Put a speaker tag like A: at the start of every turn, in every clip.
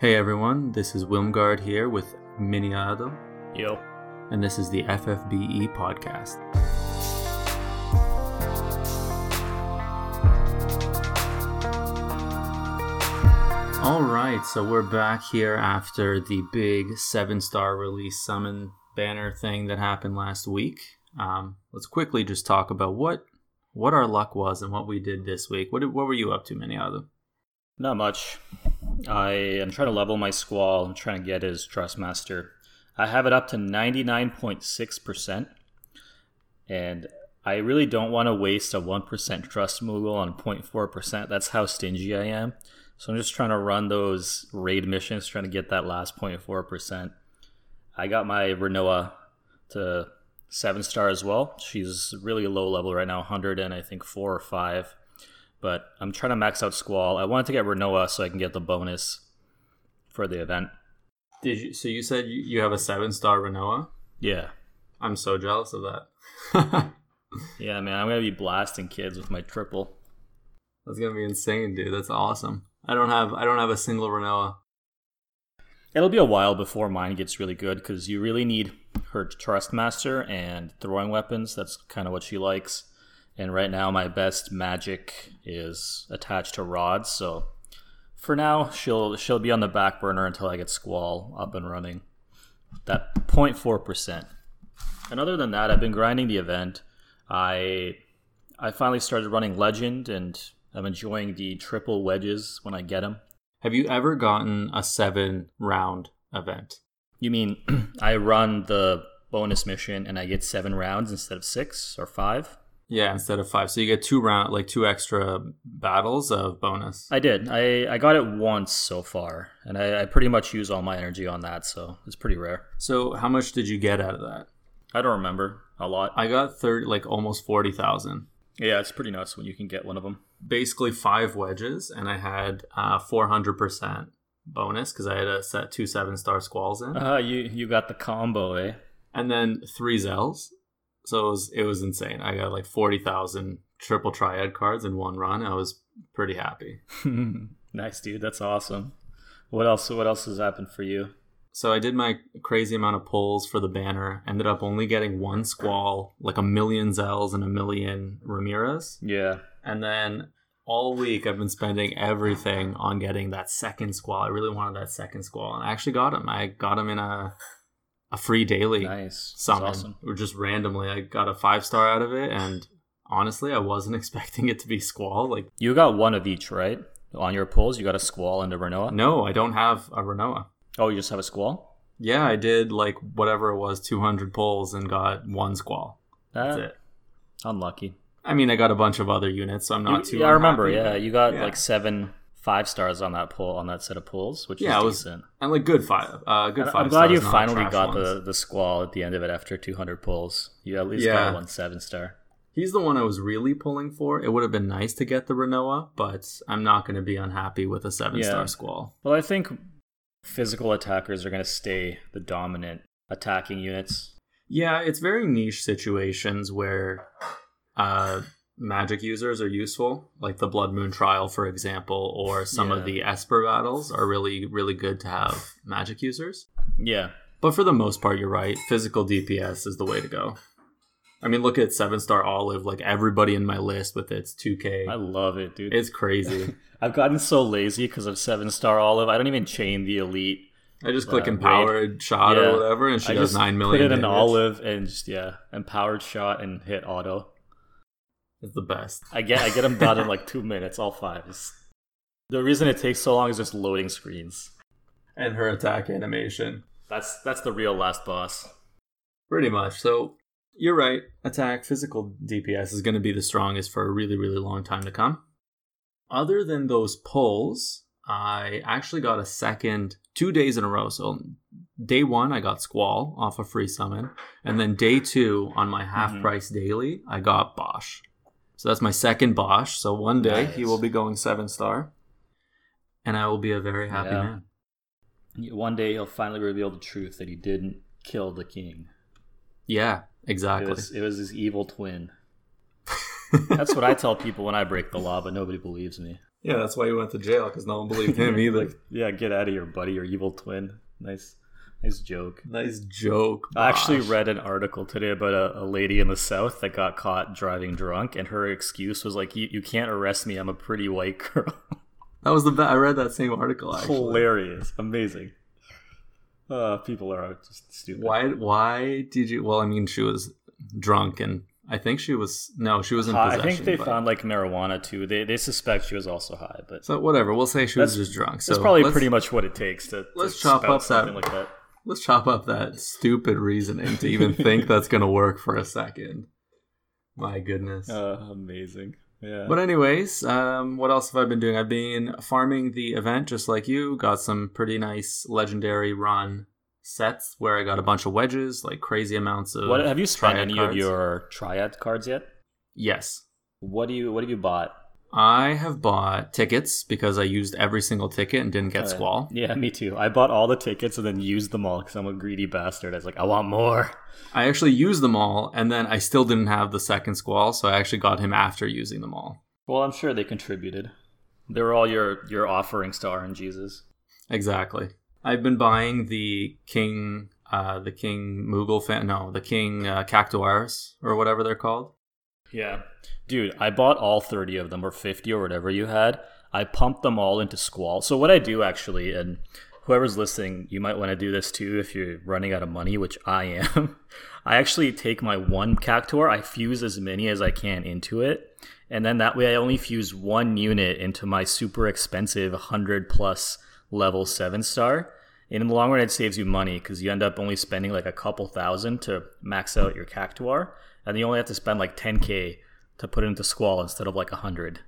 A: Hey everyone, this is Wilmgard here with Miniado,
B: Yo.
A: and this is the FFBE podcast. All right, so we're back here after the big seven star release summon banner thing that happened last week. Um, let's quickly just talk about what what our luck was and what we did this week. What did, what were you up to, Miniado?
B: Not much. I am trying to level my squall. I'm trying to get his Trust Master. I have it up to 99.6%. And I really don't want to waste a 1% Trust Moogle on 0.4%. That's how stingy I am. So I'm just trying to run those raid missions, trying to get that last 0.4%. I got my Rinoa to 7 star as well. She's really low level right now, 100 and I think 4 or 5 but I'm trying to max out Squall. I wanted to get Rinoa so I can get the bonus for the event.
A: Did you? So you said you, have a seven star Rinoa?
B: Yeah.
A: I'm so jealous of that.
B: Yeah, man, I'm gonna be blasting kids with my triple.
A: That's gonna be insane, dude. That's awesome. I don't have I don't have a single Rinoa.
B: It'll be a while before mine gets really good because you really need her Trust Master and throwing weapons. That's kind of what she likes. And right now, my best magic is attached to rods. So for now, she'll she'll be on the back burner until I get Squall up and running. That 0.4 percent. And other than that, I've been grinding the event. I I finally started running Legend, and I'm enjoying the triple wedges when I get them.
A: Have you ever gotten a seven round event?
B: You mean I run the bonus mission and I get seven rounds instead of six or five?
A: Yeah, instead of five. So you get two round like two extra battles of bonus.
B: I did. I, I got it once so far, and I, I pretty much use all my energy on that, so it's pretty rare.
A: So how much did you get out of that?
B: I don't remember a lot.
A: I got thirty like almost forty thousand.
B: yeah, it's pretty nuts when you can get one of them.
A: Basically five wedges and I had uh four hundred percent bonus because I had to set two seven star squalls in.
B: Uh, you you got the combo, eh?
A: and then three Zells. So it was it was insane. I got like forty thousand triple triad cards in one run. I was pretty happy.
B: nice, dude. That's awesome. What else? What else has happened for you?
A: So I did my crazy amount of pulls for the banner. Ended up only getting one squall, like a million Zells and a million Ramirez.
B: Yeah,
A: And then all week I've been spending everything on getting that second squall. I really wanted that second squall, and I actually got him. I got him in a a free daily
B: nice.
A: Summon,
B: awesome.
A: or just randomly. I got a five star out of it, and honestly, I wasn't expecting it to be squall. Like,
B: You got one of each, right? On your pulls, you got a squall and a Rinoa.
A: no, I don't have a Rinoa.
B: Oh, you just have a squall.
A: Yeah, I did like whatever it was, two hundred pulls, and got one squall. That's
B: Ah,
A: it.
B: Unlucky.
A: I mean, I got a bunch of other units, so I'm not
B: You-
A: too.
B: yeah, I remember. Yeah, you got
A: yeah.
B: like seven five stars on that pull on that set of pulls, which
A: Yeah, was
B: decent.
A: and like good five. Uh, good five.
B: I'm glad you finally got
A: ones.
B: the the squall at the end of it after 200 pulls. You at least
A: Yeah.
B: got one seven star.
A: He's the one I was really pulling for. It would have been nice to get the Rinoa, but I'm not going to be unhappy with a seven
B: Yeah.
A: star squall.
B: Well, I think physical attackers are going to stay the dominant attacking units.
A: Yeah, it's very niche situations where uh, magic users are useful, like the Blood Moon Trial, for example, or some
B: Yeah.
A: of the Esper battles are really, really good to have magic users.
B: Yeah,
A: But for the most part, you're right. Physical DPS is the way to go. I mean, look at seven star Olive. Like everybody in my list with its 2K.
B: I love it, dude.
A: It's crazy.
B: I've gotten so lazy because of seven star olive. I don't even chain the elite.
A: I just click
B: Uh,
A: empowered shot
B: Yeah.
A: or whatever, and she
B: I
A: does nine million.
B: put it in olive and just yeah, empowered shot and hit auto.
A: It's the best.
B: I get I get them done in like two minutes, all fives. The reason it takes so long is just loading screens.
A: And her attack animation.
B: That's that's the real last boss.
A: Pretty much. So you're right. Attack physical DPS is going to be the strongest for a really, really long time to come. Other than those pulls, I actually got a second two days in a row. So day one, I got Squall off a free summon, and then day two on my half
B: Mhm.
A: price daily, I got Basch. So that's my second Basch. So one day he will be going seven star, and I will be a very happy
B: Yeah.
A: man.
B: One day he'll finally reveal the truth that he didn't kill the king.
A: Yeah,
B: It
A: exactly.
B: was, it was his evil twin. That's what I tell people when I break the law, but nobody believes me.
A: Yeah, that's why he went to jail because no one believed him either.
B: yeah, get out of here, buddy. Your evil twin. Nice, nice joke.
A: nice joke.
B: I actually read an article today about a, a lady in the South that got caught driving drunk, and her excuse was like, "You, you can't arrest me. I'm a pretty white girl."
A: that was the best. I read that same article. Actually,
B: Hilarious, amazing. Uh, people are just stupid.
A: why? Why did you? Well, I mean, she was drunk, and I think she was. No, she was in
B: High- I think they
A: but-
B: found like marijuana too. They they suspect she was also high, but
A: So whatever. We'll say she was just drunk. So
B: that's probably pretty much what it takes to, to
A: let's chop up that-
B: something like that.
A: Let's chop up that stupid reasoning to even think that's gonna work for a second. My goodness.
B: Uh, amazing. Yeah.
A: But anyways, um, what else have I been doing? I've been farming the event just like you. Got some pretty nice legendary run sets where I got a bunch of wedges, like crazy amounts of.
B: what have you spent any of your triad cards yet?
A: Yes,
B: What do you what have you bought?
A: I have bought tickets because I used every single ticket and didn't get
B: Uh,
A: Squall.
B: Yeah, me too. I bought all the tickets and then used them all because I'm a greedy bastard. I was like, I want more.
A: I actually used them all, and then I still didn't have the second Squall, so I actually got him after using them all.
B: Well, I'm sure they contributed. They were all your your offerings to RNGs.
A: Exactly. I've been buying the King, uh, the King Moogle fan, no, the King uh, or whatever they're called.
B: Yeah. Dude, I bought all 30 of them or 50 or whatever you had. I pumped them all into Squall. So what I do actually, and whoever's listening, you might want to do this too if you're running out of money, which I am. I actually take my one Cactuar, I fuse as many as I can into it, and then that way I only fuse one unit into my super expensive 100 plus level 7 star. And in the long run, it saves you money because you end up only spending like a couple thousand to max out your Cactuar, and you only have to spend like 10k to put it into Squall instead of like 100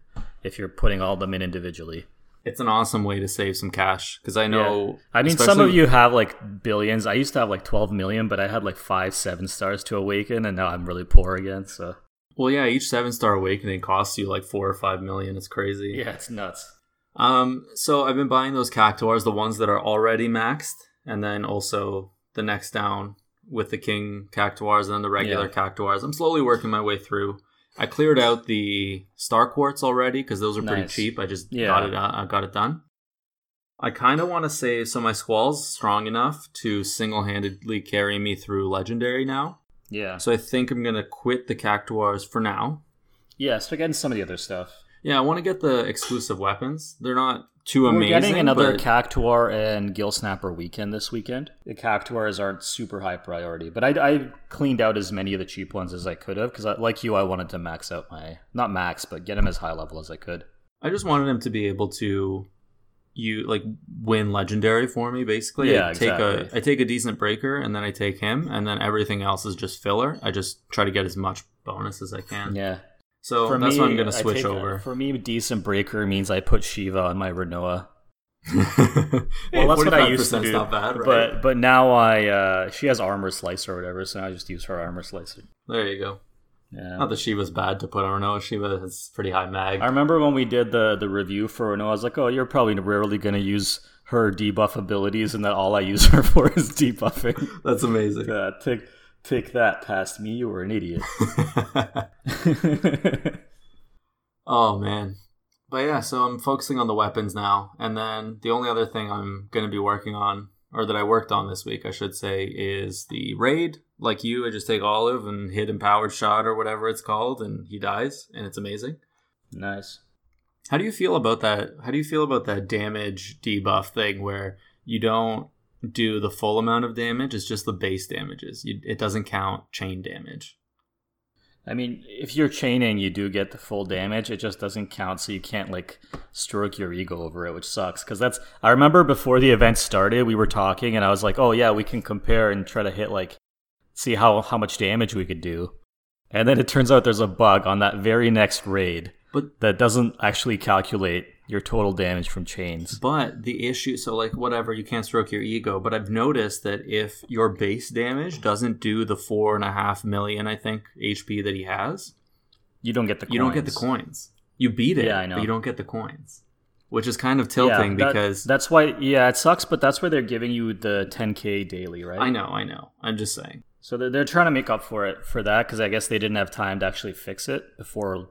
B: if you're putting all of them in individually.
A: It's an awesome way to save some cash because I know.
B: I mean, some of you have like billions. I used to have like 12 million, but I had like five, seven stars to awaken, and now I'm really poor again. So
A: Well, yeah, each seven star awakening costs you like four or five million. It's crazy.
B: yeah, it's nuts.
A: Um, so I've been buying those cactuars, the ones that are already maxed, and then also the next down with the king cactuars and then the regular
B: Yeah.
A: cactuars. I'm slowly working my way through. I cleared out the star quartz already because those are pretty
B: Nice.
A: cheap. I just
B: Yeah.
A: got it. Uh, I got it done. I kind of want to save so my squall's strong enough to single-handedly carry me through legendary now.
B: Yeah,
A: So I think I'm gonna quit the cactuars for now.
B: yeah. Start getting some of the other stuff.
A: Yeah, I want to get the exclusive weapons. They're not too
B: We're
A: amazing.
B: getting another
A: but-
B: Cactuar and Gil Snapper weekend this weekend. The Cactuars aren't super high priority, but I, I cleaned out as many of the cheap ones as I could have because, like you, I wanted to max out my not max, but get him as high level as I could.
A: I just wanted him to be able to you like win legendary for me basically.
B: Yeah,
A: I take
B: exactly.
A: a I take a decent breaker and then I take him and then everything else is just filler. I just try to get as much bonus as I can.
B: Yeah,
A: So
B: for
A: that's
B: me,
A: what I'm gonna switch
B: take-
A: over.
B: For me, decent breaker means I put Shiva on my Rinoa.
A: well,
B: Well, that's what I used to do.
A: Not bad, right?
B: But but now I uh, she has armor slicer or whatever, so I just use her armor slicer.
A: there you go.
B: Yeah.
A: Not that Shiva's bad to put on Rinoa. Shiva has pretty high mag.
B: I remember when we did the the review for Rinoa, I was like, oh, you're probably rarely going to use her debuff abilities, and that all I use her for is debuffing.
A: That's amazing.
B: uh, take take that past me, you were an idiot.
A: Oh man. But yeah, so I'm focusing on the weapons now. And then the only other thing I'm going to be working on, or that I worked on this week, I should say, is the raid. Like you, I just take Olive and hit empowered shot or whatever it's called, and he dies, and it's amazing.
B: nice.
A: How do you feel about that? How do you feel about that damage debuff thing where you don't do the full amount of damage? It's just the base damages. You, it doesn't count chain damage.
B: I mean, if you're chaining, you do get the full damage. It just doesn't count, so you can't like stroke your ego over it, which sucks. Because that's I remember before the event started, we were talking, and I was like, "Oh yeah, we can compare and try to hit like see how how much damage we could do." And then it turns out there's a bug on that very next raid
A: But
B: that doesn't actually calculate your total damage from chains.
A: But the issue, so like whatever, you can't stroke your ego. But I've noticed that if your base damage doesn't do the four and a half million, I think HP that he has,
B: You don't get the
A: you don't get the
B: coins.
A: coins. You beat it,
B: Yeah, I know.
A: but you don't get the coins, which is kind of tilting
B: that-
A: because
B: that's why yeah it sucks but that's why they're giving you the 10k daily right
A: I know, I know. I'm just saying.
B: so they're, they're trying to make up for it for that because i guess they didn't have time to actually fix it before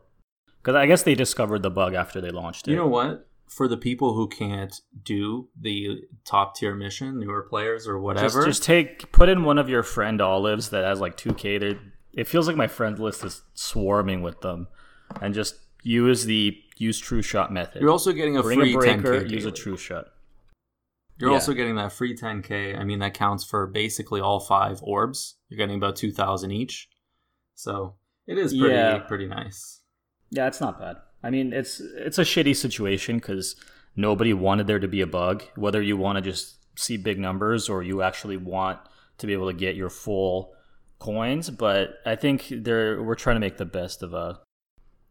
B: Because I guess they discovered the bug after they launched it.
A: You know what? For the people who can't do the top tier mission, newer players or whatever,
B: just, just take put in one of your friend olives that has like 2k. They're, it feels like my friend list is swarming with them, and just use the use true shot method.
A: you're also getting a
B: Bring
A: free
B: a breaker,
A: 10k.
B: use a true shot.
A: You're
B: Yeah.
A: also getting that free 10k. I mean, that counts for basically all five orbs. You're getting about 2,000 each, so it is pretty
B: Yeah.
A: pretty nice.
B: Yeah, it's not bad. I mean, it's it's a shitty situation because nobody wanted there to be a bug. Whether you want to just see big numbers or you actually want to be able to get your full coins, but I think they're we're trying to make the best of a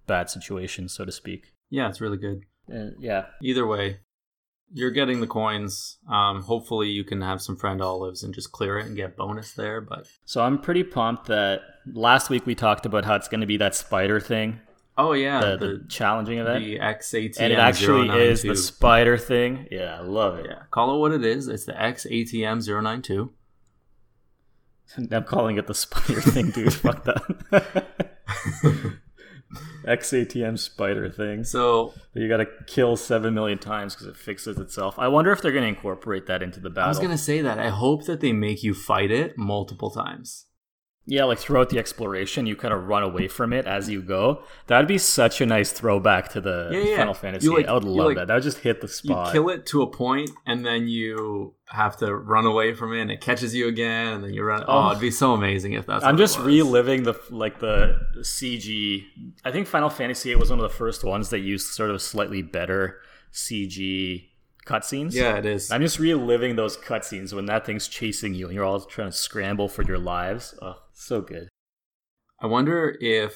B: bad situation, so to speak.
A: Yeah, it's really good.
B: Uh, yeah,
A: Either way, you're getting the coins. Um, hopefully, you can have some friend olives and just clear it and get bonus there. But
B: so I'm pretty pumped that last week we talked about how it's going to be that spider thing,
A: oh yeah,
B: the,
A: the
B: the challenging event,
A: the XATM
B: and it actually is the spider thing. Yeah, I love it.
A: Yeah, call it what it is. It's the XATM 092.
B: I'm calling it the spider thing, dude. Fuck that. XATM spider thing.
A: So
B: you gotta kill seven million times because it fixes itself. I wonder if they're gonna incorporate that into the battle.
A: I was gonna say that. I hope that they make you fight it multiple times.
B: Yeah, like throughout the exploration, you kind of run away from it as you go. That'd be such a nice throwback to the
A: Yeah, yeah.
B: Final Fantasy.
A: Like-
B: I would love
A: like-
B: that. That would just hit the spot.
A: You kill it to a point, and then you have to run away from it, and it catches you again, and then you run. Oh,
B: Oh.
A: it'd be so amazing if that's.
B: I'm
A: what it
B: just reliving the like the CG. I think Final Fantasy VIII was one of the first ones that used sort of slightly better CG cutscenes.
A: Yeah, it is.
B: I'm just reliving those cutscenes when that thing's chasing you and you're all trying to scramble for your lives. Oh, so good.
A: I wonder if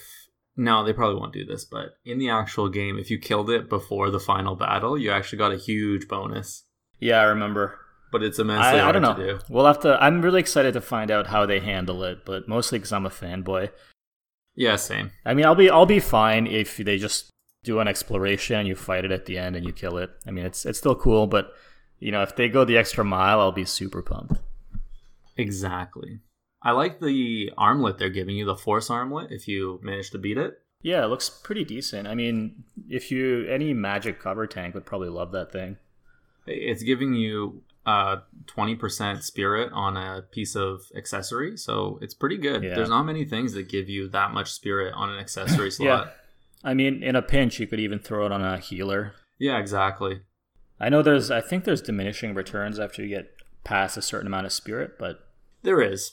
A: no, they probably won't do this, but in the actual game, if you killed it before the final battle, you actually got a huge bonus.
B: Yeah, I remember.
A: But it's immensely
B: I, I don't know.
A: to do.
B: We'll have to. I'm really excited to find out how they handle it, but mostly because I'm a fanboy.
A: Yeah, same.
B: I mean, I'll be I'll be fine if they just do an exploration and you fight it at the end and you kill it. I mean, it's it's still cool, but you know, if they go the extra mile, I'll be super pumped.
A: Exactly. I like the armlet they're giving you, the force armlet, if you manage to beat it.
B: Yeah, it looks pretty decent. I mean, if you any magic cover tank would probably love that thing.
A: It's giving you uh 20% spirit on a piece of accessory, so it's pretty good.
B: Yeah.
A: There's not many things that give you that much spirit on an accessory slot.
B: Yeah. I mean, in a pinch, you could even throw it on a healer.
A: yeah, exactly.
B: I know there's, I think there's diminishing returns after you get past a certain amount of spirit, but
A: There is.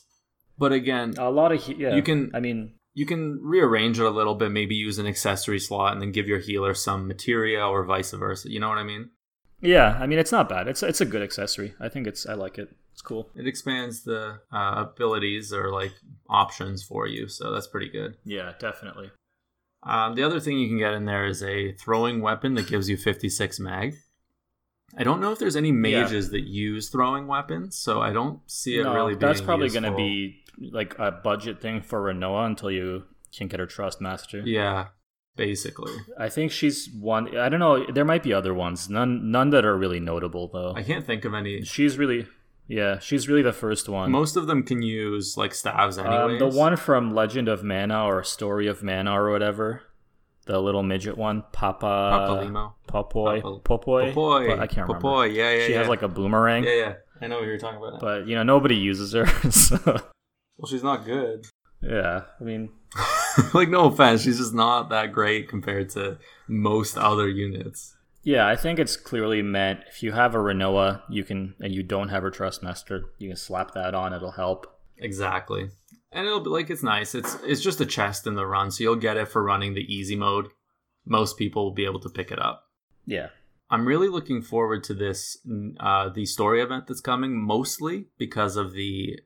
A: But again,
B: a lot of, he- yeah.
A: You can-
B: I mean,
A: you can rearrange it a little bit, maybe use an accessory slot and then give your healer some materia or vice versa. You know what I mean?
B: yeah. I mean, it's not bad. It's it's a good accessory. I think it's, I like it. It's cool.
A: It expands the uh, abilities or like options for you, so that's pretty good.
B: Yeah, definitely.
A: Um, the other thing you can get in there is a throwing weapon that gives you 56 mag. I don't know if there's any mages that use throwing weapons, so I don't see it
B: No,
A: really being
B: that's probably going to be like a budget thing for Rinoa until you can get her trust master.
A: Yeah, basically.
B: I think she's one. I don't know. There might be other ones. None, none that are really notable though.
A: I can't think of any.
B: She's really, yeah, she's really the first one.
A: Most of them can use like staves
B: Um,
A: anyways.
B: the one from Legend of Mana or Story of Mana or whatever, the little midget one, Papa
A: Papalimo.
B: Popoi,
A: Papa-
B: Popoi,
A: Popoi.
B: I can't remember.
A: Popoi, yeah, yeah,
B: she
A: yeah.
B: has like a boomerang,
A: Yeah, yeah. I know what you're talking about.
B: but you know nobody uses her. so,
A: well, she's not good.
B: yeah, I mean,
A: like, no offense, she's just not that great compared to most other units.
B: yeah, I think it's clearly meant if you have a Rinoa, you can, and you don't have her Trust Master, you can slap that on. It'll help.
A: Exactly. And it'll be like it's nice. It's it's just a chest in the run, so you'll get it for running the easy mode. Most people will be able to pick it up.
B: Yeah,
A: I'm really looking forward to this uh the story event that's coming mostly because of the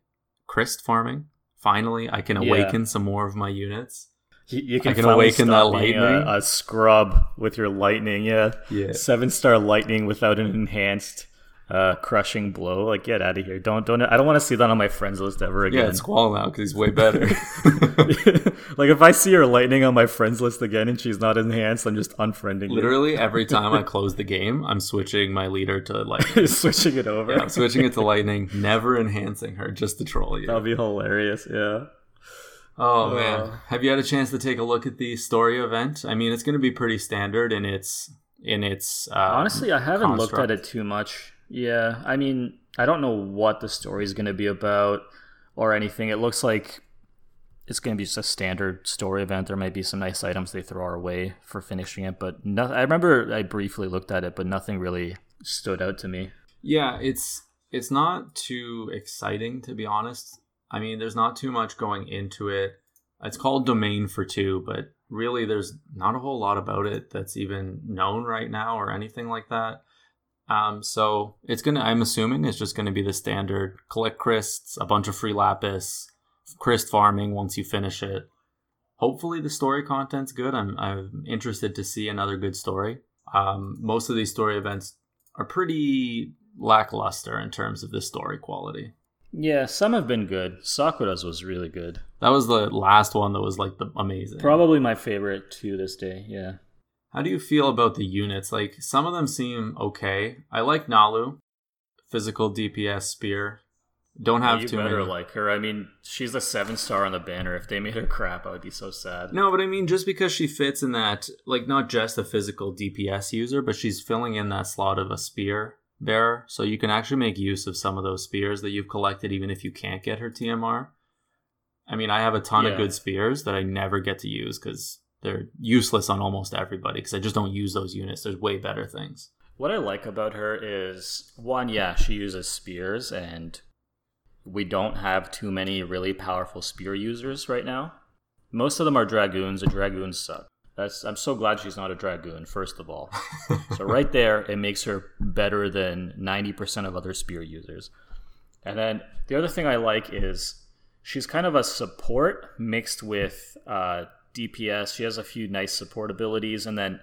A: Cryst farming. Finally, I can
B: Yeah.
A: awaken some more of my units.
B: you, you can,
A: can awaken that
B: being a-
A: lightning.
B: a scrub with your lightning. Yeah,
A: Yeah.
B: seven star lightning without an enhanced uh, crushing blow. Like, get out of here! Don't don't. I don't want to see that on my friends list ever
A: Yeah,
B: again.
A: it's Squall now because he's way better.
B: like if I see her lightning on my friends list again and she's not enhanced, I'm just unfriending. her.
A: Literally every time I close the game, I'm switching my leader to lightning.
B: switching it over.
A: Yeah, I'm switching it to lightning, never enhancing her just to troll you.
B: That'll be hilarious. Yeah.
A: Oh
B: Uh,
A: man, have you had a chance to take a look at the story event? I mean, it's going to be pretty standard in its in its. Uh,
B: Honestly, I haven't looked at it too much. Yeah, I mean, I don't know what the story is going to be about or anything. It looks like it's going to be just a standard story event. There might be some nice items they throw our way for finishing it, but no, I remember I briefly looked at it, but nothing really stood out to me.
A: Yeah, it's it's not too exciting to be honest. I mean, there's not too much going into it. It's called Domain for Two, but really there's not a whole lot about it that's even known right now or anything like that. Um, so it's gonna I'm assuming it's just gonna be the standard collect crysts, a bunch of free lapis, cryst farming once you finish it. Hopefully the story content's good. I'm I'm interested to see another good story. Um, most of these story events are pretty lackluster in terms of the story quality.
B: Yeah, some have been good. Sakura's was really good.
A: That was the last one that was like the amazing.
B: Probably my favorite to this day. Yeah.
A: How do you feel about the units? Like some of them seem okay. I like Nalu, physical DPS spear. Don't have
B: you
A: too
B: better
A: many.
B: like her. I mean, she's a seven star on the banner. If they made her crap, I would be so sad.
A: No, but I mean, just because she fits in that, like, not just a physical DPS user, but she's filling in that slot of a spear bearer. So you can actually make use of some of those spears that you've collected, even if you can't get her TMR. I mean, I have a ton of good spears that I never get to use because they're useless on almost everybody because I just don't use those units. There's way better things.
B: What I like about her is one, yeah, she uses spears, and we don't have too many really powerful spear users right now. Most of them are dragoons, and dragoons suck. That's I'm so glad she's not a dragoon, first of all. so right there, it makes her better than 90% of other spear users. And then the other thing I like is she's kind of a support mixed with uh, DPS. She has a few nice support abilities, and then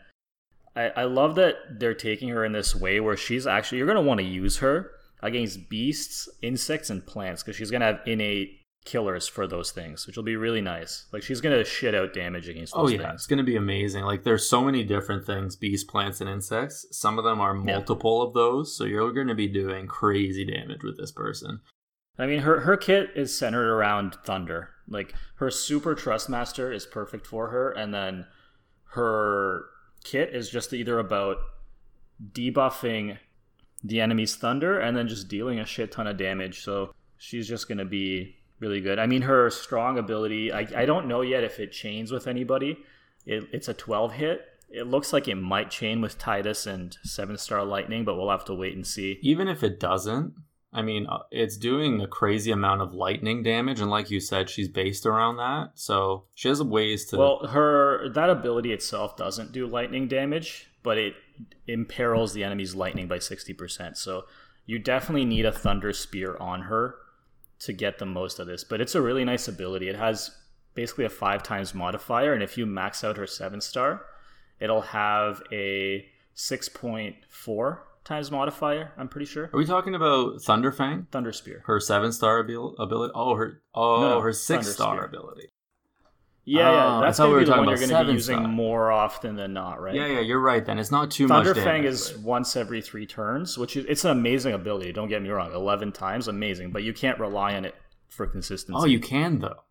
B: I, I love that they're taking her in this way where she's actually you're gonna want to use her against beasts, insects, and plants because she's gonna have innate killers for those things, which will be really nice. Like she's gonna shit out damage against
A: Oh
B: those
A: yeah,
B: things.
A: it's gonna be amazing. Like there's so many different things: beasts, plants, and insects. Some of them are multiple of those, so you're gonna be doing crazy damage with this person.
B: I mean, her her kit is centered around thunder. Like her super trust master is perfect for her, and then her kit is just either about debuffing the enemy's thunder and then just dealing a shit ton of damage. So she's just gonna be really good. I mean, her strong ability. I I don't know yet if it chains with anybody. It, it's a twelve hit. It looks like it might chain with Tidus and Seven Star Lightning, but we'll have to wait and see.
A: Even if it doesn't, I mean, uh, it's doing a crazy amount of lightning damage, and like you said, she's based around that, so she has ways to.
B: Well, her that ability itself doesn't do lightning damage, but it imperils the enemy's lightning by sixty percent. So you definitely need a thunder spear on her to get the most of this. But it's a really nice ability. It has basically a five times modifier, and if you max out her seven star, it'll have a six point four times modifier. I'm pretty sure.
A: Are we talking about Thunderfang?
B: Thunder spear.
A: Her seven star abil- ability? Oh, her oh
B: No, no,
A: her six star ability.
B: Yeah,
A: Oh,
B: yeah, that's
A: thought we
B: gonna
A: were
B: be the
A: talking
B: one you're going to be using
A: star.
B: more often than not, right?
A: Yeah, yeah, you're right. Then it's not too much
B: Thunderfang is once every three turns, which is it's an amazing ability. Don't get me wrong, eleven times, amazing, but you can't rely on it for consistency.
A: Oh, you can though.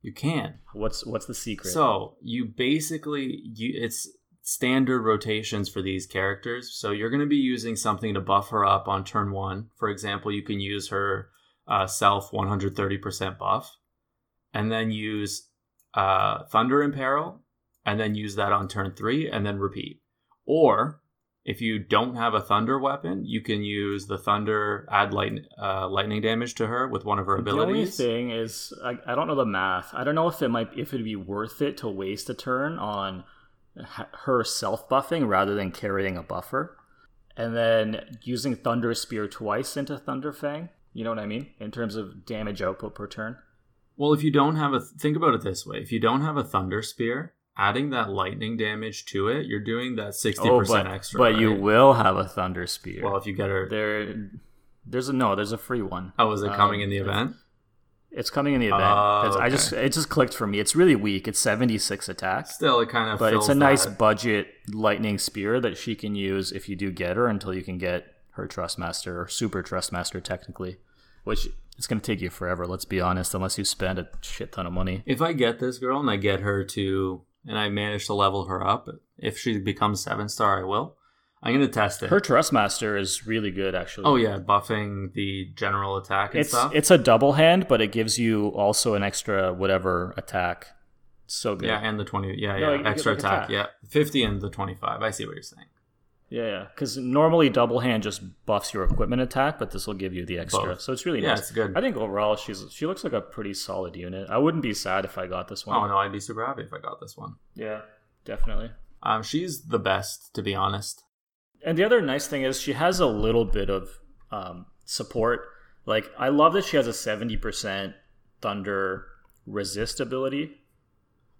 A: You can.
B: what's what's the secret?
A: So you basically you it's standard rotations for these characters. So you're going to be using something to buff her up on turn one. For example, you can use her uh, self 130% buff, and then use uh, Thunder Imperil, and then use that on turn three, and then repeat. Or if you don't have a thunder weapon, you can use the thunder add light, uh, lightning damage to her with one of her abilities.
B: the only thing is, I, I don't know the math. I don't know if it might if it'd be worth it to waste a turn on her self buffing rather than carrying a buffer, and then using Thunder Spear twice into Thunderfang. You know what I mean in terms of damage output per turn.
A: Well, if you don't have a think about it this way, if you don't have a thunder spear, adding that lightning damage to it, you're doing that sixty
B: Oh,
A: percent
B: but,
A: extra.
B: but you will have a Thunder Spear.
A: Well, if you get her,
B: there, there's a no. There's a free one.
A: oh, is it coming
B: um,
A: in the event?
B: It's coming in the event.
A: Oh,
B: 'Cause I just it just clicked for me. It's really weak. It's 76 attack,
A: Still, it kind of.
B: but it's a nice
A: that-
B: budget lightning spear that she can use if you do get her until you can get her trust master or super trust master technically. which it's going to take you forever. Let's be honest, unless you spend a shit ton of money.
A: If I get this girl and I get her to, and I manage to level her up, if she becomes seven star, I will. I'm gonna test it.
B: Her Trustmaster is really good, actually.
A: oh yeah, buffing the general attack and
B: it's
A: stuff.
B: it's a double hand, but it gives you also an extra whatever attack. So good.
A: yeah, and the twenty. Yeah,
B: No,
A: yeah,
B: you
A: extra
B: like,
A: attack.
B: attack.
A: Yeah, fifty and the twenty-five. I see what you're saying.
B: Yeah, yeah. Because normally double hand just buffs your equipment attack, but this will give you the extra.
A: Both.
B: So it's really
A: Yeah,
B: nice.
A: it's good.
B: I think overall she's she looks like a pretty solid unit. I wouldn't be sad if I got this one.
A: Oh no, I'd be super happy if I got this one.
B: Yeah, definitely.
A: Um, she's the best, to be honest.
B: And the other nice thing is she has a little bit of um, support. Like I love that she has a seventy percent thunder resist ability.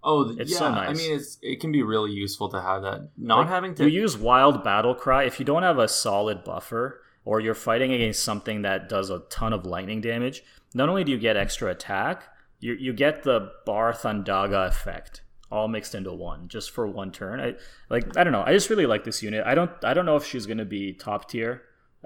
A: Oh,
B: It's
A: yeah.
B: so
A: I mean, it's it can be really useful to have that. Not
B: Like,
A: having to.
B: you use wild battle cry if you don't have a solid buffer or you're fighting against something that does a ton of lightning damage not only do you get extra attack you, you get the bar thundaga effect all mixed into one just for one turn i like i don't know i just really like this unit i don't i don't know if she's going to be top tier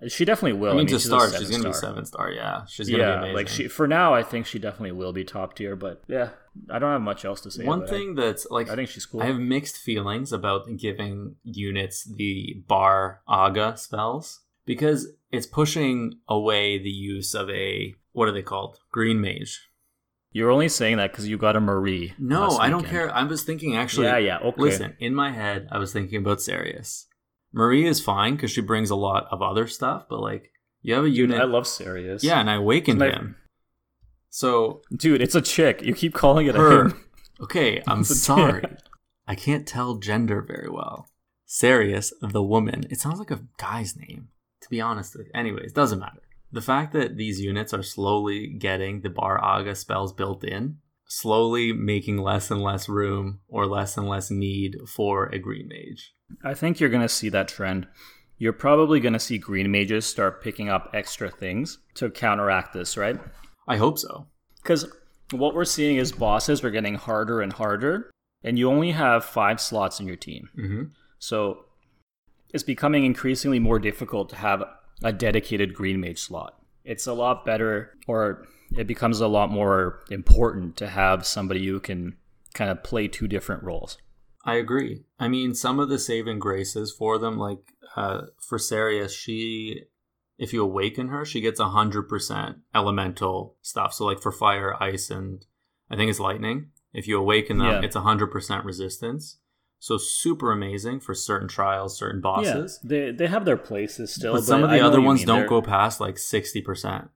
B: she definitely will
A: I mean, to
B: she's
A: start, she's gonna be seven star. Yeah, she's gonna be
B: yeah
A: amazing.
B: like she for now i think she definitely will be top tier but yeah i don't have much else to say
A: One thing that's like
B: i think she's cool
A: I have mixed feelings about giving units the bar aga spells because it's pushing away the use of a what are they called? Green mage.
B: You're only saying that because you got a marie
A: No, I don't care. I was thinking actually.
B: yeah yeah okay
A: Listen, in my head, I was thinking about Sirius. Marie is fine because she brings a lot of other stuff, but like you have a unit.
B: I love Sirius.
A: yeah, and I awakened
B: My-
A: him. So
B: Dude, it's a chick. You keep calling it a
A: her.
B: him.
A: Okay, I'm sorry.
B: chick.
A: I can't tell gender very well. Sirius, the woman. It sounds like a guy's name, to be honest with you. Anyways, doesn't matter. The fact that these units are slowly getting the Bar Aga spells built in, slowly making less and less room or less and less need for a green mage.
B: I think you're going to see that trend. You're probably going to see green mages start picking up extra things to counteract this, right?
A: I hope so.
B: Because what we're seeing is bosses are getting harder and harder, and you only have five slots in your team.
A: hmm
B: So it's becoming increasingly more difficult to have a dedicated green mage slot. It's a lot better, or it becomes a lot more important to have somebody who can kind of play two different roles.
A: I agree. I mean, some of the saving graces for them, like uh, for Sirius, she, if you awaken her, she gets 100% elemental stuff. So, like for fire, ice, and I think it's lightning. If you awaken them,
B: Yeah.
A: it's 100% resistance. So, super amazing for certain trials, certain bosses.
B: Yeah, they they have their places still,
A: but some of the
B: know
A: other ones don't
B: They're-
A: go past like 60%.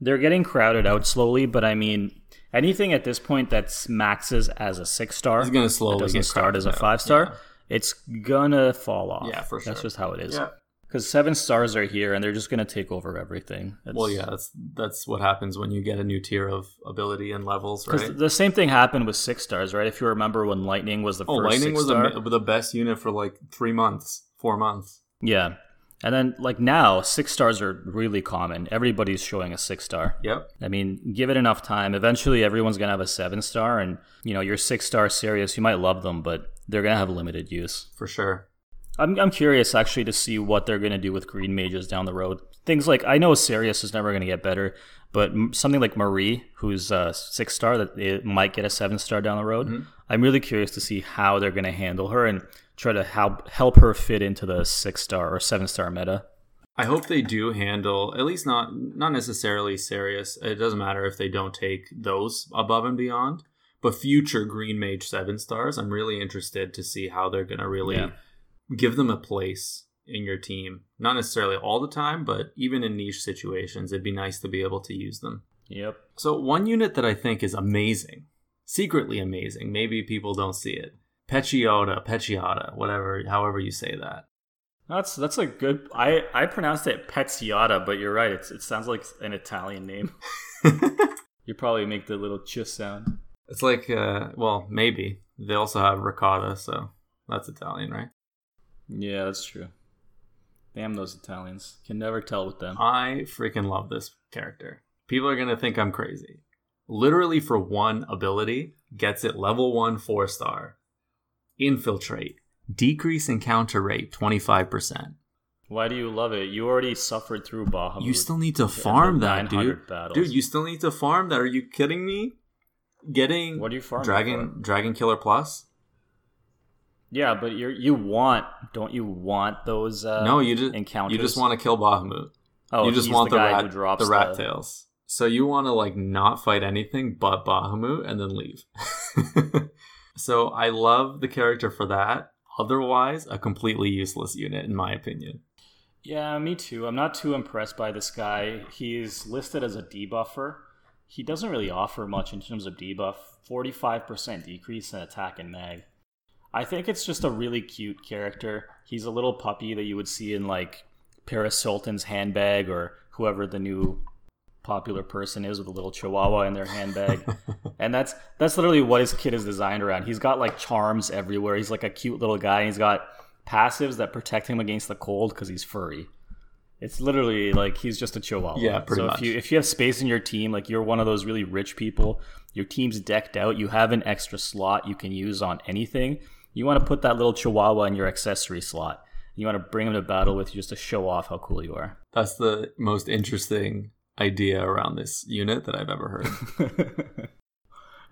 B: They're getting crowded out slowly, but I mean, anything at this point that's maxes as a six star,
A: It's going to slowly
B: that doesn't
A: get
B: start as a five star,
A: Yeah.
B: it's gonna fall off.
A: Yeah, for sure.
B: That's just how it is.
A: Yeah.
B: Because seven stars are here, and they're just gonna take over everything. It's-
A: Well, yeah, that's that's what happens when you get a new tier of ability and levels,
B: Because
A: right?
B: the same thing happened with six stars, right? If you remember when Lightning was the
A: Oh,
B: first
A: Lightning was a, the best unit for like three months, four months.
B: yeah. And then like now, six stars are really common. Everybody's showing a six star.
A: Yep.
B: I mean, give it enough time. Eventually, everyone's gonna have a seven star, and you know your six star Sirius, you might love them, but they're gonna have limited use.
A: For sure.
B: I'm I'm curious actually to see what they're gonna do with green mages down the road. Things like I know Sirius is never gonna get better, but m- something like Marie, who's a six star, that it might get a seven star down the road. Mm-hmm. I'm really curious to see how they're gonna handle her and try to help help her fit into the six star or seven star meta.
A: I hope they do handle at least not not necessarily Sirius. It doesn't matter if they don't take those above and beyond, but future Green Mage seven stars. I'm really interested to see how they're gonna really
B: Yeah.
A: Give them a place in your team. Not necessarily all the time, but even in niche situations, it'd be nice to be able to use them.
B: Yep.
A: So one unit that I think is amazing, secretly amazing. Maybe people don't see it. Pecciota, Pecciata, whatever, however you say that.
B: That's that's a good. I I pronounced it Pezziata, but you're right. It's, it sounds like an Italian name. You probably make the little ch sound.
A: It's like, uh, well, maybe they also have ricotta, so that's Italian, right?
B: Yeah, that's true. Damn those Italians. Can never tell with them.
A: I freaking love this character. People are gonna think I'm crazy. Literally, for one ability, gets it level one four star. Infiltrate, decrease encounter rate twenty five percent.
B: Why do you love it? You already suffered through Bahamut.
A: You still need to farm that, dude.
B: battles.
A: Dude, you still need to farm that. Are you kidding me? Getting
B: What are you farming
A: Dragon Dragon Killer Plus?
B: Yeah, but you you want don't you want those? Uh,
A: no, you just
B: encounters.
A: you just want to kill Bahamut.
B: Oh,
A: you just want
B: the,
A: the, rat
B: who drops
A: the rat
B: the-
A: tails. So you want to like not fight anything but Bahamut and then leave. so I love the character for that. Otherwise, a completely useless unit in my opinion.
B: Yeah, me too. I'm not too impressed by this guy. He's listed as a debuffer. He doesn't really offer much in terms of debuff. 45% decrease in attack and mag. I think it's just a really cute character. He's a little puppy that you would see in like Paris Sultan's handbag or whoever the new popular person is with a little chihuahua in their handbag. and that's that's literally what his kit is designed around. He's got like charms everywhere. He's like a cute little guy. And he's got passives that protect him against the cold because he's furry. It's literally like he's just a chihuahua.
A: Yeah, pretty
B: so
A: much.
B: if you if you have space in your team, like you're one of those really rich people, your team's decked out, you have an extra slot you can use on anything. You want to put that little chihuahua in your accessory slot. You want to bring him to battle with you just to show off how cool you are.
A: That's the most interesting idea around this unit that I've ever heard.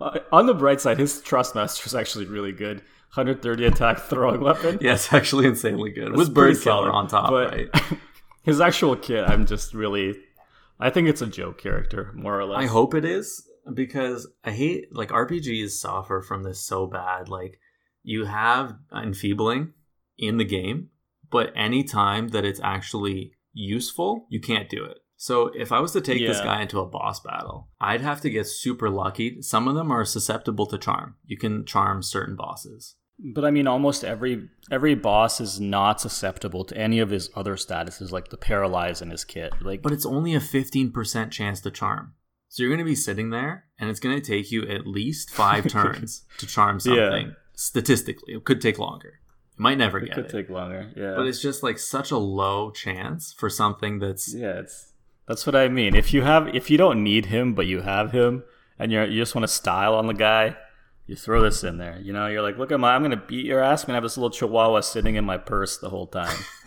B: Uh, On the bright side, his Trustmaster is actually really good. 130 attack throwing weapon.
A: yeah, it's actually insanely good.
B: That's
A: With
B: pretty
A: Bird Killer on top,
B: But
A: right?
B: His actual kit, I'm just really. I think it's a joke character, more or less.
A: I hope it is because I hate like RPGs suffer from this so bad. Like you have enfeebling in the game, but any time that it's actually useful, you can't do it. So if I was to take this guy into a boss battle, I'd have to get super lucky. Some of them are susceptible to charm. You can charm certain bosses.
B: But I mean, almost every every boss is not susceptible to any of his other statuses, like the paralyze in his kit. Like,
A: But it's only a 15% chance to charm. So you're going to be sitting there and it's going to take you at least five turns to charm
B: Yeah.
A: Statistically, it could take longer. You might never
B: it
A: get
B: could
A: it.
B: Could take longer. Yeah,
A: But it's just like such a low chance for something that's
B: yeah, it's that's what I mean. If you have, if you don't need him, but you have him, and you're you just want to style on the guy, you throw this in there. You know, you're like, look at my, I'm gonna beat your ass. I'm gonna have this little chihuahua sitting in my purse the whole time.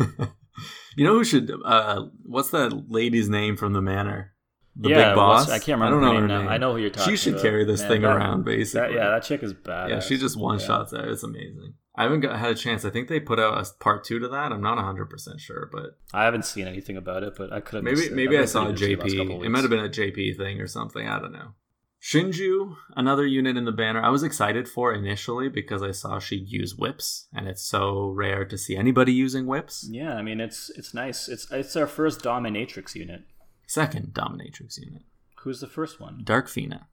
A: you know who should uh what's that lady's name from the manor? The
B: yeah,
A: big boss?
B: I can't remember.
A: I don't
B: her
A: know
B: name
A: her
B: now.
A: name.
B: I know who you're talking. About.
A: She should
B: about.
A: carry this
B: Man,
A: thing
B: that-
A: around basically.
B: That, yeah, that chick is bad.
A: yeah, she just one shots there. It's amazing. I haven't got, had a chance. I think they put out a part two to that. I'm not 100 percent sure, but
B: I haven't seen anything about it, but I could have.
A: maybe maybe
B: I've
A: I saw a
B: pretty busy the last couple
A: JP. It might have been a JP thing or something. I don't know. Shinju, another unit in the banner. I was excited for initially because I saw she use whips, and it's so rare to see anybody using whips.
B: Yeah, I mean it's it's nice. It's it's our first dominatrix unit.
A: Second dominatrix unit,
B: Who's the first one?
A: Dark Fina,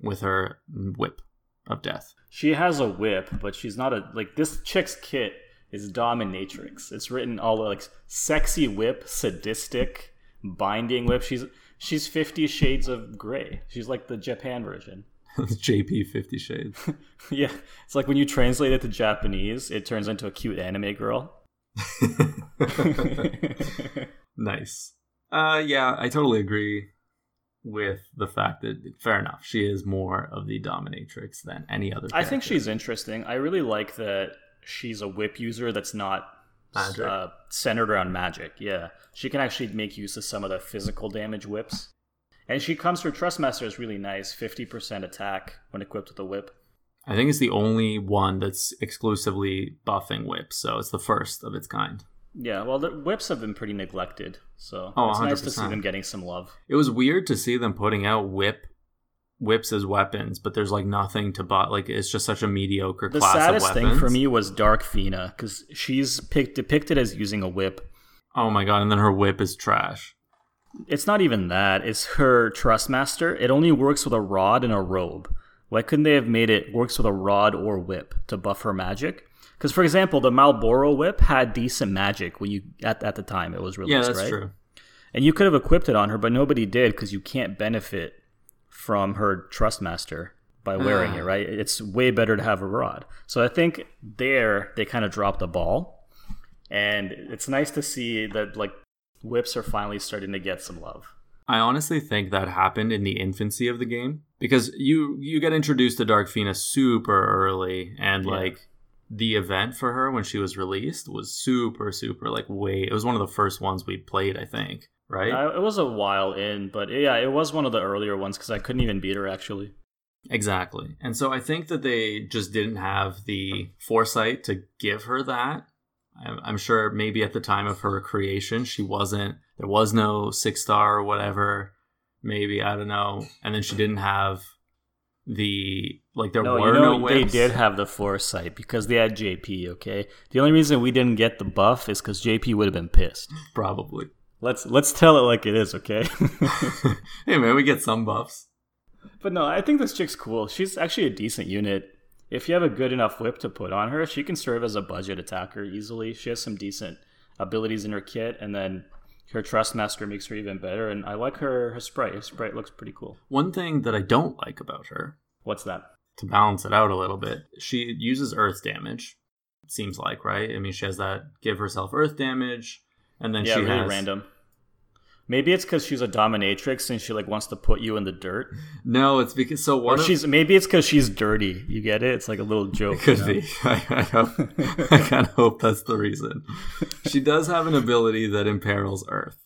A: with her whip of death.
B: She has a whip, but she's not a like this chick's kit is dominatrix. It's written all like sexy whip, sadistic, binding whip. She's she's Fifty Shades of Grey. She's like the Japan version.
A: JP Fifty Shades.
B: yeah, it's like when you translate it to Japanese, it turns into a cute anime girl.
A: nice. Uh, yeah, I totally agree with the fact that fair enough, she is more of the dominatrix than any other.
B: I think she's interesting. I really like that she's a whip user that's not uh, centered around magic. Yeah, she can actually make use of some of the physical damage whips, and she comes her Trustmaster is really nice, fifty percent attack when equipped with a whip.
A: I think it's the only one that's exclusively buffing whips, so it's the first of its kind.
B: Yeah, well, the whips have been pretty neglected, so
A: Oh,
B: it's nice to see them getting some love.
A: It was weird to see them putting out whip whips as weapons, but there's like nothing to buy. Like it's just such a mediocre
B: The
A: class
B: saddest
A: of
B: thing for me was Dark Fina because she's depicted as using a whip.
A: Oh my god! And then her whip is trash.
B: It's not even that. It's her Trustmaster. It only works with a rod and a robe. Why couldn't they have made it works with a rod or whip to buff her magic? Because, for example, the Malboro whip had decent magic when you at, at the time it was released, right?
A: Yeah, that's
B: right?
A: true.
B: And you could have equipped it on her, but nobody did because you can't benefit from her Trustmaster by wearing
A: Ah.
B: it, right? It's way better to have a rod. So I think there they kind of dropped the ball, and it's nice to see that like whips are finally starting to get some love.
A: I honestly think that happened in the infancy of the game because you you get introduced to Dark Fina super early and
B: Yeah.
A: like the event for her when she was released was super super like way it was one of the first ones we played i think right?
B: I, it was a while in, but yeah, it was one of the earlier ones because I couldn't even beat her actually.
A: exactly. And so i think that they just didn't have the foresight to give her that. I'm, I'm sure maybe at the time of her creation she wasn't there was no six star or whatever maybe i don't know and then she didn't have the like there
B: no,
A: were
B: you know
A: no
B: they did have the foresight because they had JP. Okay, the only reason we didn't get the buff is because JP would have been pissed.
A: probably
B: Let's let's tell it like it is, okay?
A: hey man we get some buffs
B: but no, I think this chick's cool. She's actually a decent unit. If you have a good enough whip to put on her, she can serve as a budget attacker easily. She has some decent abilities in her kit, and then her Trustmaster makes her even better. And I like her her sprite. Her sprite looks pretty cool.
A: one thing that i don't like about her
B: What's that?
A: To balance it out a little bit. She uses earth damage. Seems like, right? I mean, she has that give herself earth damage, and then
B: yeah,
A: she
B: really
A: has
B: random. Maybe it's because she's a dominatrix and she like wants to put you in the dirt.
A: no. It's because so one of
B: she's maybe it's because she's dirty. You get it? It's like a little joke.
A: it could
B: you know?
A: be. I, I, hope, I kind of hope that's the reason. She does have an ability that imperils earth,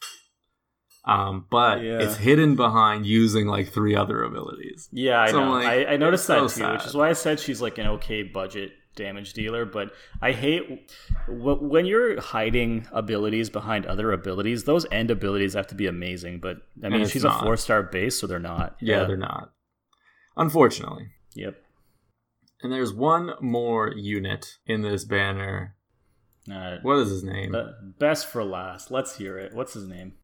A: um, but
B: Yeah.
A: it's hidden behind using like three other abilities.
B: Yeah, I
A: So,
B: know.
A: like,
B: I, I noticed that
A: so
B: too, which is why I said she's like an okay budget damage dealer. But I hate w- when you're hiding abilities behind other abilities. Those end abilities have to be amazing. But I mean, she's
A: not.
B: a four star base, so they're not.
A: Yeah, they're not. Unfortunately.
B: Yep.
A: And there's one more unit in this banner.
B: Right.
A: What is his name?
B: Best for last. Let's hear it. What's his name?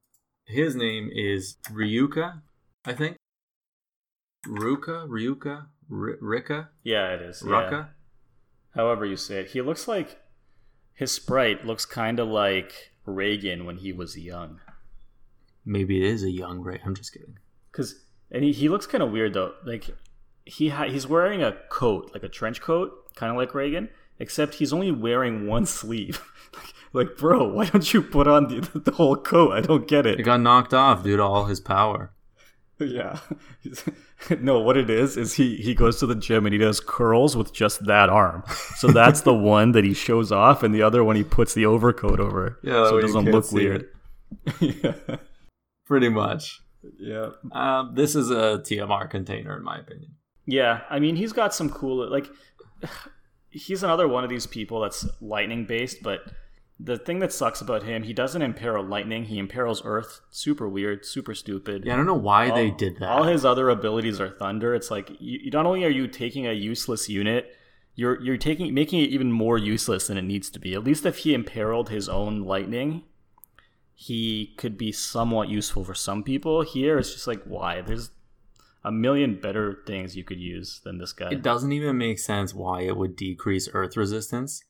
A: His name is Ryuka, I think. Ruka, Ryuka, R- Rika,
B: Yeah, it is. yeah.
A: Ruka.
B: However you say it, he looks like his sprite looks kind of like Reagan when he was young.
A: Maybe it is a young Ray. I'm just kidding.
B: Cause and he, he looks kind of weird though. Like he ha- he's wearing a coat, like a trench coat, kind of like Reagan, except he's only wearing one sleeve. like, like, bro, why don't you put on the, the whole coat? I don't get
A: It
B: it.
A: got knocked off due to all his power.
B: yeah. no, what it is is he he goes to the gym and he does curls with just that arm. So that's the one that he shows off, and the other one he puts the overcoat over,
A: Yeah,
B: so it doesn't look weird. yeah.
A: Pretty much.
B: Yeah.
A: Um, this is a TMR container, in my opinion.
B: Yeah, I mean, he's got some cool like he's another one of these people that's lightning based, but the thing that sucks about him, he doesn't imperil lightning, he imperils earth. Super weird, super stupid.
A: Yeah, I don't know why they did that.
B: All his other abilities are thunder. It's like you, you- not only are you taking a useless unit, you're you're taking making it even more useless than it needs to be. At least if he imperiled his own lightning, he could be somewhat useful for some people. Here it's just like why? There's a million better things you could use than this guy.
A: it doesn't even make sense why it would decrease earth resistance.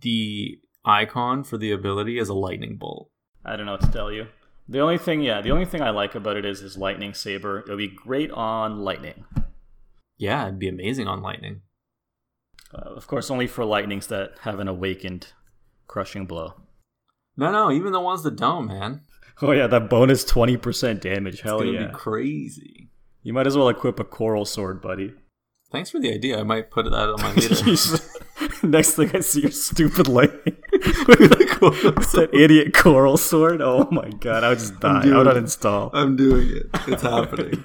A: The icon for the ability is a lightning bolt.
B: I don't know what to tell you. The only thing, yeah, the only thing I like about it is his lightning saber. It would be great on lightning.
A: Yeah, it'd be amazing on lightning.
B: Uh, of course, only for lightnings that have an awakened crushing blow.
A: No, no, even the ones that don't, man.
B: Oh yeah, that bonus twenty percent damage.
A: It's
B: Hell
A: gonna
B: yeah!
A: be crazy.
B: You might as well equip a coral sword, buddy.
A: Thanks for the idea. I might put that on my leader.
B: Next thing I see your stupid lightning with that idiot coral sword. Oh my god, I would just die. I would uninstall.
A: I'm doing it. It's happening.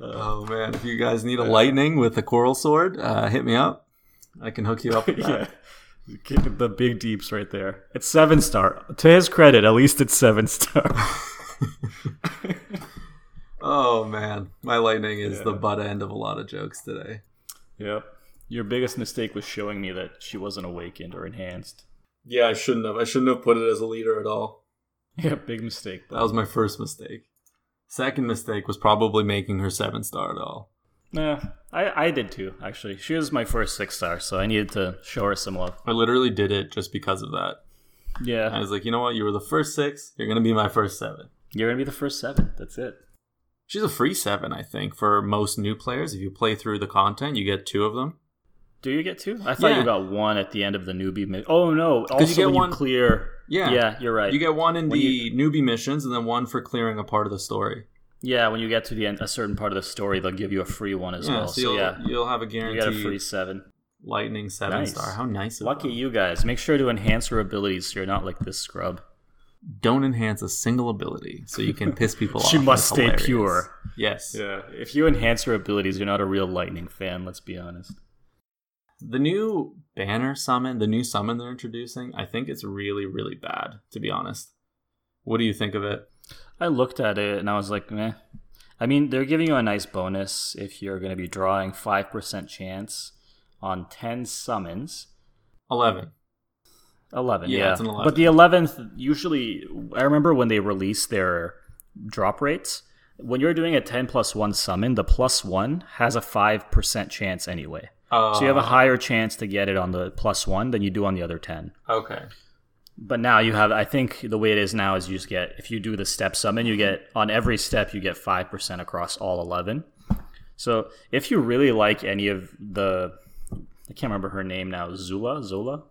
A: oh man, if you guys need a lightning with a coral sword, uh, hit me up. I can hook you up with that.
B: yeah. The big deeps right there. It's seven star. To his credit, at least it's seven star.
A: Oh man, my lightning is the butt end of a lot of jokes today.
B: yep. Your biggest mistake was showing me that she wasn't awakened or enhanced.
A: Yeah, I shouldn't have. I shouldn't have put it as a leader at all.
B: Yeah, big mistake.
A: That was my first mistake. Second mistake was probably making her seven star at all.
B: Yeah, I, I did too, actually. She was my first six star, so I needed to show her some love.
A: I literally did it just because of that.
B: Yeah.
A: I was like, you know what? You were the first six. You're gonna be my first seven.
B: You're going to be the first seven. That's it.
A: She's a free seven, I think, for most new players. If you play through the content, you get two of them.
B: Do you get two? I thought
A: Yeah.
B: you got one at the end of the newbie. Mi- oh no!
A: you
B: Also,
A: get
B: when
A: one-
B: you clear.
A: Yeah.
B: Yeah, you're right.
A: You get one in
B: When
A: the newbie missions, and then one for clearing a part of the story.
B: yeah, when you get to the end, a certain part of the story, they'll give you a free one as
A: yeah,
B: well.
A: so
B: So,
A: you'll,
B: yeah,
A: you'll have a
B: you
A: guarantee.
B: got a free seven.
A: lightning seven
B: Nice.
A: star. How nice
B: Lucky
A: them.
B: you guys. Make sure to enhance your abilities so you're not like this scrub.
A: Don't enhance a single ability so you can piss people off.
B: She must stay
A: hilarious.
B: pure.
A: Yes.
B: Yeah. If you enhance your abilities, you're not a real lightning fan, let's be honest.
A: The new banner summon, the new summon they're introducing, I think it's really, really bad, to be honest. What do you think of it?
B: I looked at it and I was like, meh. I mean, they're giving you a nice bonus if you're going to be drawing 5% chance on 10 summons.
A: 11.
B: 11,
A: Yeah,
B: yeah.
A: it's an 11.
B: But the 11th, usually, I remember when they released their drop rates, when you're doing a 10 plus 1 summon, the plus 1 has a 5% chance anyway.
A: Uh,
B: So you have a higher chance to get it on the plus 1 than you do on the other 10.
A: Okay.
B: But now you have, I think the way it is now is you just get, if you do the step summon, you get, on every step, you get 5% across all 11. So if you really like any of the, I can't remember her name now, Zula? Zola?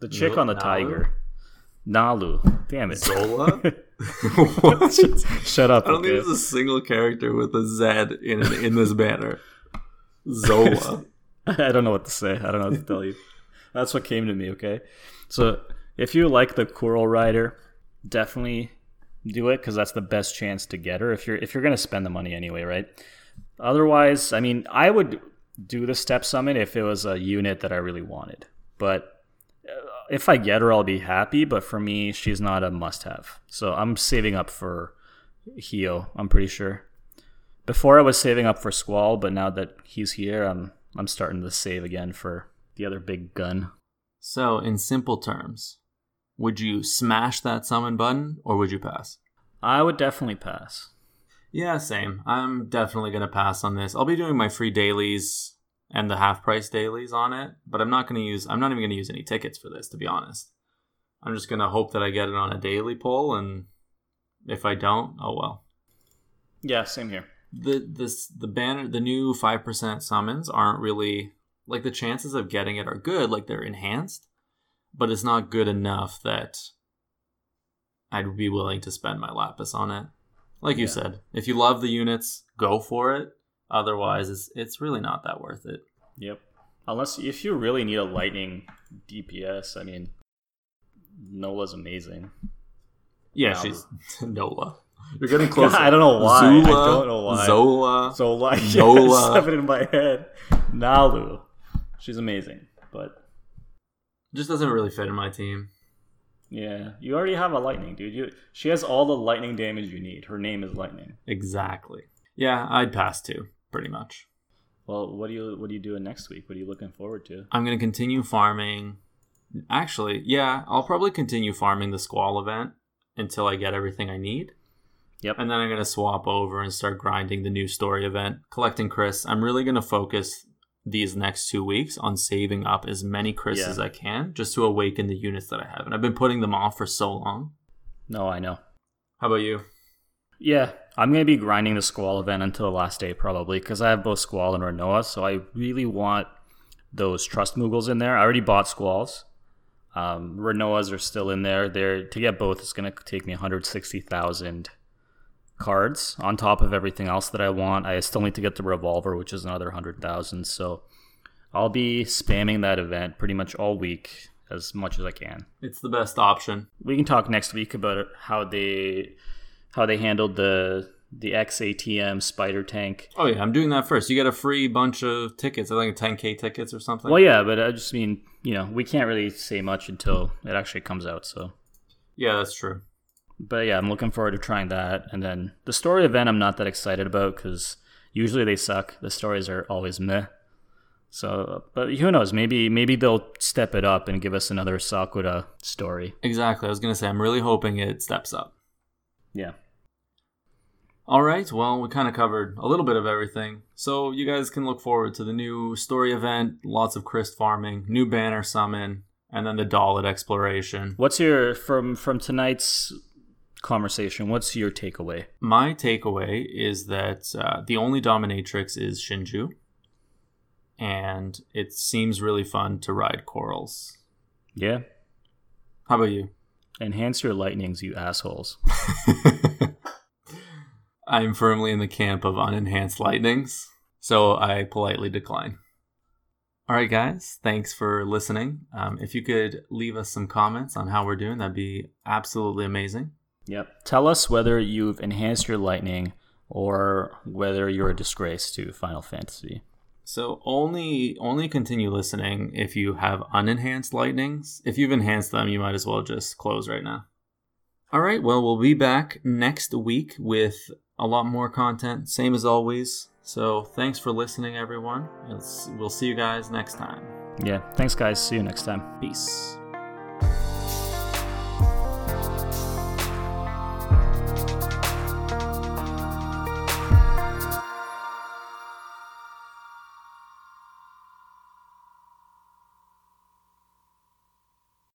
B: The chick on the
A: Nalu?
B: tiger. Nalu. Damn it.
A: Zola? what?
B: Shut up.
A: I don't think there's a single character with a Z in in this banner. Zola.
B: I don't know what to say. I don't know what to tell you. That's what came to me, okay? So if you like the Coral Rider, definitely do it because that's the best chance to get her if you're if you're gonna spend the money anyway, right? Otherwise, I mean, I would do the step summon if it was a unit that I really wanted. But if I get her, I'll be happy. But for me, she's not a must-have. So I'm saving up for Hio. I'm pretty sure. Before I was saving up for Squall, but now that he's here, I'm I'm starting to save again for the other big gun.
A: So, in simple terms, would you smash that summon button or would you pass?
B: I would definitely pass.
A: Yeah, same. I'm definitely going to pass on this. I'll be doing my free dailies and the half price dailies on it, but I'm not going to use, I'm not even going to use any tickets for this, to be honest. I'm just going to hope that I get it on a daily poll, and if I don't, oh well.
B: Yeah, same here.
A: The this the banner the new five percent summons aren't really like the chances of getting it are good, like they're enhanced, but it's not good enough that I'd be willing to spend my lapis on it. Like you said, if you love the units, go for it. Otherwise, it's it's really not that worth it.
B: Yep. Unless if you really need a lightning DPS, I mean, Nola's amazing.
A: Yeah,
B: Wow.
A: she's Nola. You're getting close.
B: I don't know why. I
A: Zula,
B: don't know why.
A: Zola.
B: Yes,
A: Nola.
B: have in my head. Nalu, she's amazing. But
A: just doesn't really fit in my team.
B: yeah, you already have a lightning, dude. You she has all the lightning damage you need. Her name is lightning.
A: Exactly. Yeah, I'd pass too, pretty much.
B: Well, what do you what are you doing next week? What are you looking forward to?
A: I'm gonna continue farming. Actually, yeah, I'll probably continue farming the squall event until I get everything I need.
B: Yep.
A: And then I'm gonna swap over and start grinding the new story event, collecting Cryst. I'm really gonna focus these next two weeks on saving up as many Cryst
B: Yeah.
A: as I can, just to awaken the units that I have. And I've been putting them off for so long.
B: No, I know.
A: How about you?
B: Yeah, I'm gonna be grinding the Squall event until the last day probably because I have both Squall and Rinoa, so I really want those Trust Moogles in there. I already bought Squalls. Um, Rinoas are still in there. There to get both is gonna take me 160,000 cards on top of everything else that I want. I still need to get the Revolver, which is another 100,000. So I'll be spamming that event pretty much all week as much as I can
A: It's the best option.
B: we can talk next week about how they how they handled the the XATM spider tank.
A: Oh yeah, I'm doing that first. You get a free bunch of tickets. I think 10k tickets or something.
B: Well, yeah, but I just mean you know we can't really say much until it actually comes out. So,
A: yeah, that's true.
B: but yeah, I'm looking forward to trying that. And then the story event, I'm not that excited about because usually they suck. The stories are always meh. So, but who knows? Maybe maybe they'll step it up and give us another Sakura story.
A: Exactly. I was gonna say I'm really hoping it steps up.
B: Yeah.
A: All right, well, we kind of covered a little bit of everything. So you guys can look forward to the new story event, lots of Cryst farming, new banner summon, and then the Dalit exploration.
B: What's your from from tonight's conversation? What's your takeaway?
A: My takeaway is that uh, the only dominatrix is Shinju, and it seems really fun to ride corals.
B: Yeah.
A: How about you?
B: Enhance your lightnings, you assholes.
A: I'm firmly in the camp of unenhanced lightnings, so I politely decline. All right, guys, thanks for listening. Um, if you could leave us some comments on how we're doing, that'd be absolutely amazing.
B: Yep. Tell us whether you've enhanced your lightning or whether you're a disgrace to Final Fantasy.
A: So only only continue listening if you have unenhanced lightnings. If you've enhanced them, you might as well just close right now. All right, well, we'll be back next week with a lot more content, same as always. So thanks for listening, everyone. We'll see you guys next time.
B: Yeah. Thanks, guys. See you next time.
A: Peace.